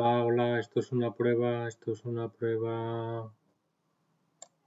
Hola, hola, esto es una prueba, esto es una prueba.